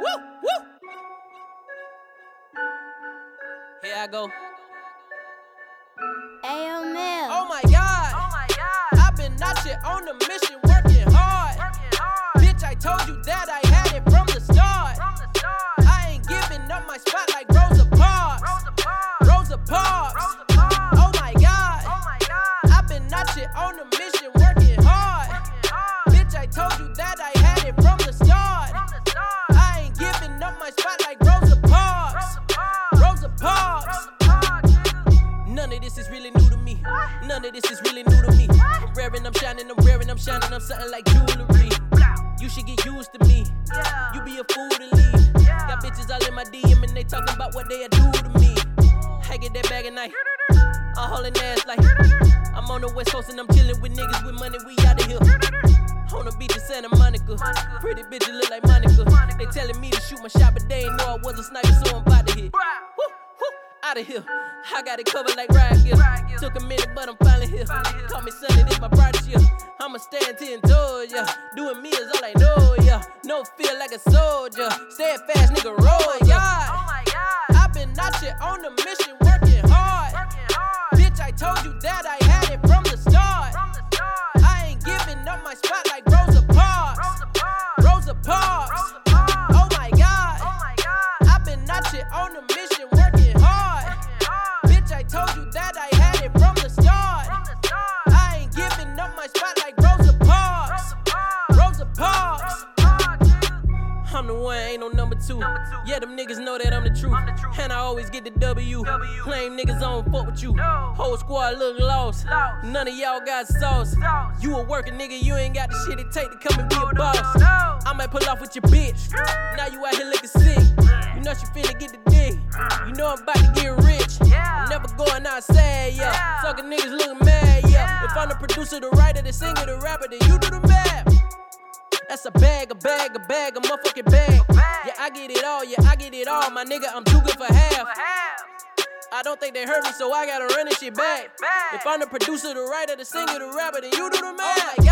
Woo, woo. Here I go. Really new to me. None of this is really new to me. I'm raring, I'm shining, I'm raring, I'm shining, I'm something like jewelry. You should get used to me. You be a fool to leave. Got bitches all in my DM and they talking about what they do to me. I get that bag at night. I'm hauling ass like I'm on the west coast and I'm chilling with niggas with money. We out of here. On the beach in Santa Monica. Pretty bitches look like Monica. They telling me to shoot my shot, but they ain't know I was a sniper, so I'm about to hit. Out of here. I got it covered like Gear. Riot Took a minute, but I'm finally here. Finally. Call me Sunny, this my brightest year. I'ma stand ten toes, yeah. Doing me is all I know, yeah. No fear like a soldier. Stand fast, nigga, roll, Oh yeah. my god. I've been out here on a mission, I'm the one, ain't no number two. Number two. Yeah, them niggas know that I'm the truth. I'm the truth. And I always get the W. W. Claim niggas don't fuck with you. No. Whole squad look lost. Lost. None of y'all got sauce. Sauce. You a working nigga, you ain't got the shit it take to come and be a boss. no, no. I might pull off with your bitch. Now you out here looking sick. You know she finna get the dick. You know I'm about to get rich. Yeah. I'm never going outside, yeah. Yeah. Sucking niggas looking mad, yeah. Yeah. If I'm the producer, the writer, the singer, the rapper, then you do the. That's a bag, a bag, a bag, a motherfucking bag. Yeah, I get it all, yeah, I get it all. My nigga, I'm too good for half. I don't think they heard me, so I gotta run this shit back. If I'm the producer, the writer, the singer, the rapper, then you do the math. My